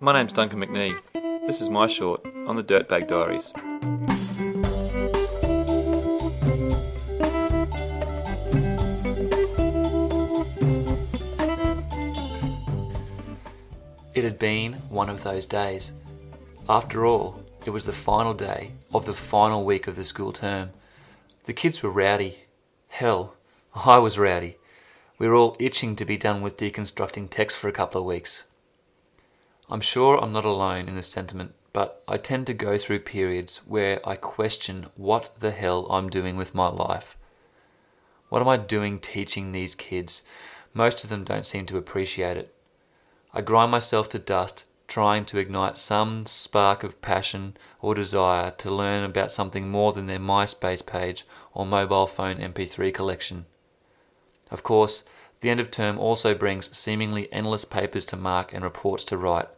My name's Duncan McNee. This is my short on the Dirtbag Diaries. It had been one of those days. After all, it was the final day of the final week of the school term. The kids were rowdy. Hell, I was rowdy. We were all itching to be done with deconstructing text for a couple of weeks. I'm sure I'm not alone in this sentiment, but I tend to go through periods where I question what the hell I'm doing with my life. What am I doing teaching these kids? Most of them don't seem to appreciate it. I grind myself to dust trying to ignite some spark of passion or desire to learn about something more than their MySpace page or mobile phone MP3 collection. Of course, the end of term also brings seemingly endless papers to mark and reports to write.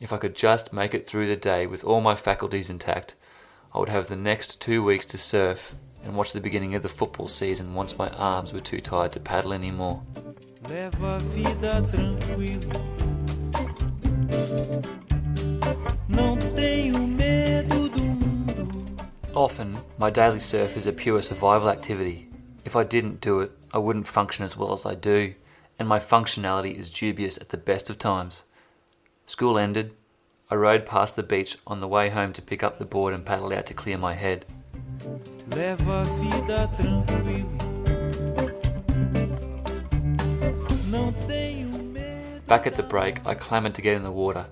If I could just make it through the day with all my faculties intact, I would have the next two weeks to surf and watch the beginning of the football season once my arms were too tired to paddle anymore. Leva a vida tranquilo. Não tenho medo do mundo. Often, my daily surf is a pure survival activity. If I didn't do it, I wouldn't function as well as I do, and my functionality is dubious at the best of times. School ended. I rode past the beach on the way home to pick up the board and paddle out to clear my head. Leva a vida tranquilo. Back at the break, I clamoured to get in the water.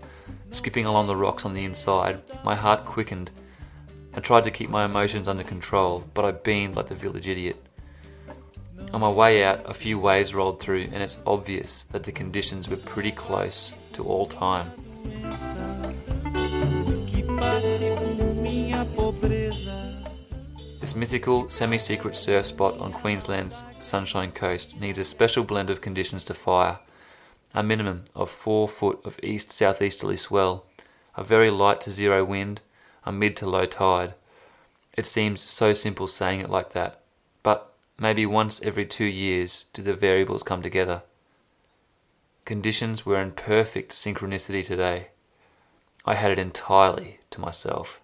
Skipping along the rocks on the inside, my heart quickened. I tried to keep my emotions under control, but I beamed like the village idiot. On my way out, a few waves rolled through, and it's obvious that the conditions were pretty close to all time. This mythical, semi secret surf spot on Queensland's Sunshine Coast needs a special blend of conditions to fire a minimum of 4 foot of east southeasterly swell, a very light to zero wind, a mid to low tide. It seems so simple saying it like that, maybe once every two years do the variables come together. Conditions were in perfect synchronicity today. I had it entirely to myself.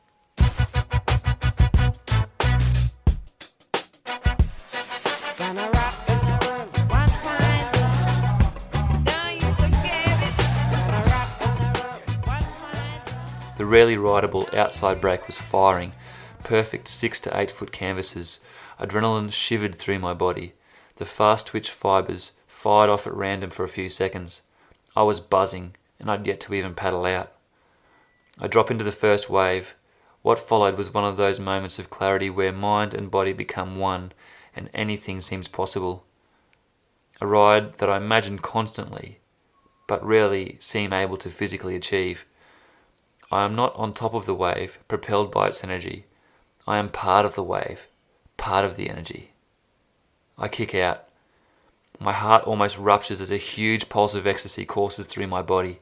The rarely rideable outside break was firing, perfect 6 to 8 foot canvases. Adrenaline shivered through my body. The fast twitch fibres fired off at random for a few seconds. I was buzzing, and I'd yet to even paddle out. I drop into the first wave. What followed was one of those moments of clarity where mind and body become one and anything seems possible. A ride that I imagine constantly, but rarely seem able to physically achieve. I am not on top of the wave, propelled by its energy. I am part of the wave, part of the energy. I kick out. My heart almost ruptures as a huge pulse of ecstasy courses through my body.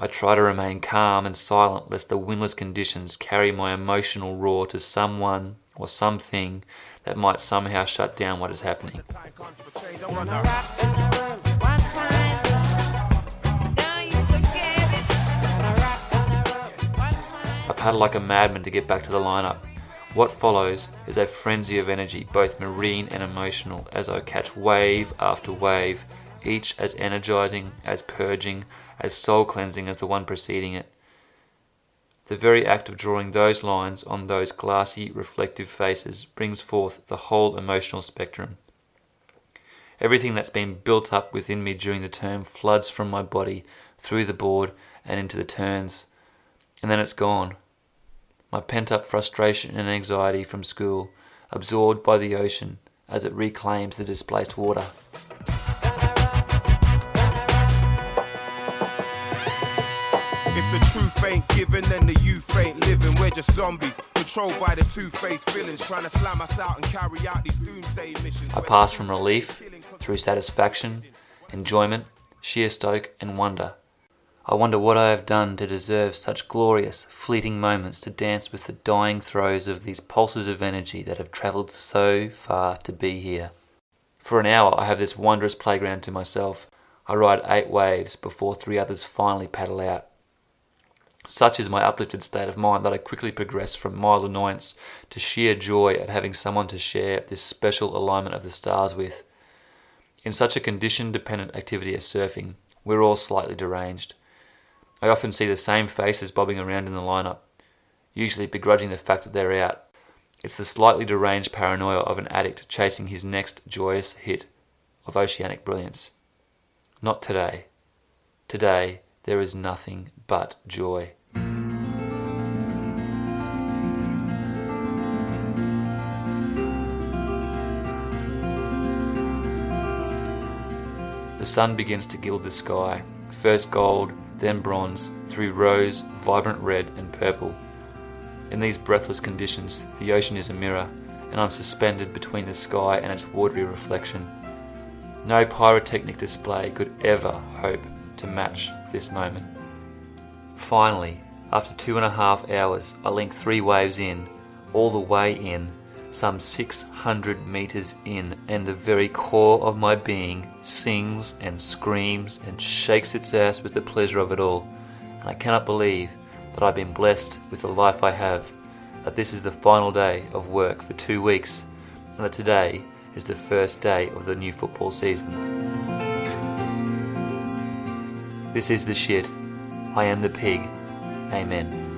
I try to remain calm and silent lest the windless conditions carry my emotional roar to someone or something that might somehow shut down what is happening. I paddle like a madman to get back to the lineup. What follows is a frenzy of energy, both marine and emotional, as I catch wave after wave, each as energizing, as purging, as soul cleansing as the one preceding it. The very act of drawing those lines on those glassy, reflective faces brings forth the whole emotional spectrum. Everything that's been built up within me during the term floods from my body through the board and into the turns, and then it's gone my pent up frustration and anxiety from school absorbed by the ocean as it reclaims the displaced water. If the truth ain't the youth ain't living. We're just zombies, controlled by the two-faced villains, trying to slam us out and carry out these doomsday missions. I pass from relief through satisfaction, enjoyment, sheer stoke, and wonder I wonder what I have done to deserve such glorious, fleeting moments to dance with the dying throes of these pulses of energy that have travelled so far to be here. For an hour, I have this wondrous playground to myself. I ride eight waves before three others finally paddle out. Such is my uplifted state of mind that I quickly progress from mild annoyance to sheer joy at having someone to share this special alignment of the stars with. In such a condition dependent activity as surfing, we're all slightly deranged. I often see the same faces bobbing around in the lineup, usually begrudging the fact that they're out. It's the slightly deranged paranoia of an addict chasing his next joyous hit of oceanic brilliance. Not today. Today, there is nothing but joy. The sun begins to gild the sky, first gold, then bronze, through rose, vibrant red, and purple. In these breathless conditions, the ocean is a mirror, and I'm suspended between the sky and its watery reflection. No pyrotechnic display could ever hope to match this moment. Finally, after two and a half hours, I link three waves in, all the way in, some 600 meters in, and the very core of my being sings and screams and shakes its ass with the pleasure of it all. And I cannot believe that I've been blessed with the life I have, that this is the final day of work for two weeks, and that today is the first day of the new football season. This is the shit. I am the pig. Amen.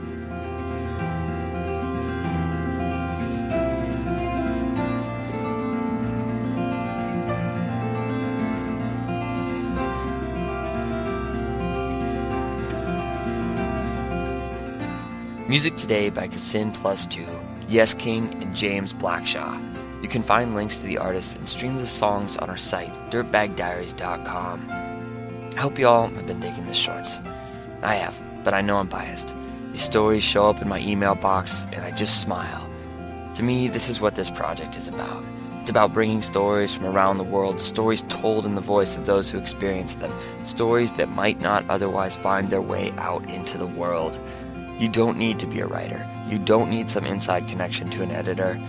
Music today by Kassin Plus Two, Yes King, and James Blackshaw. You can find links to the artists and streams of songs on our site, dirtbagdiaries.com. I hope you all have been digging the shorts. I have, but I know I'm biased. These stories show up in my email box, and I just smile. To me, this is what this project is about. It's about bringing stories from around the world, stories told in the voice of those who experience them, stories that might not otherwise find their way out into the world. You don't need to be a writer. You don't need some inside connection to an editor.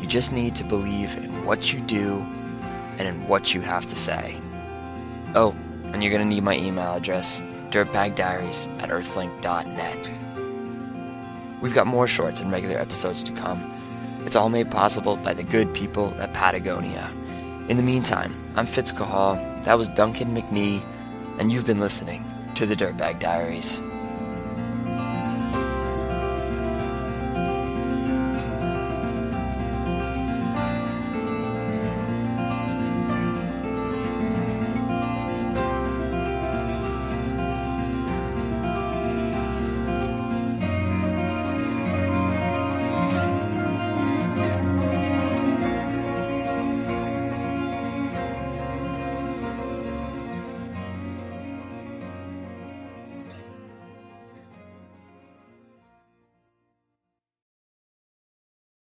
You just need to believe in what you do and in what you have to say. Oh, and you're going to need my email address dirtbagdiaries at earthlink.net. We've got more shorts and regular episodes to come. It's all made possible by the good people at Patagonia. In the meantime, I'm Fitz Cahall, that was Duncan McNee, and you've been listening to the Dirtbag Diaries.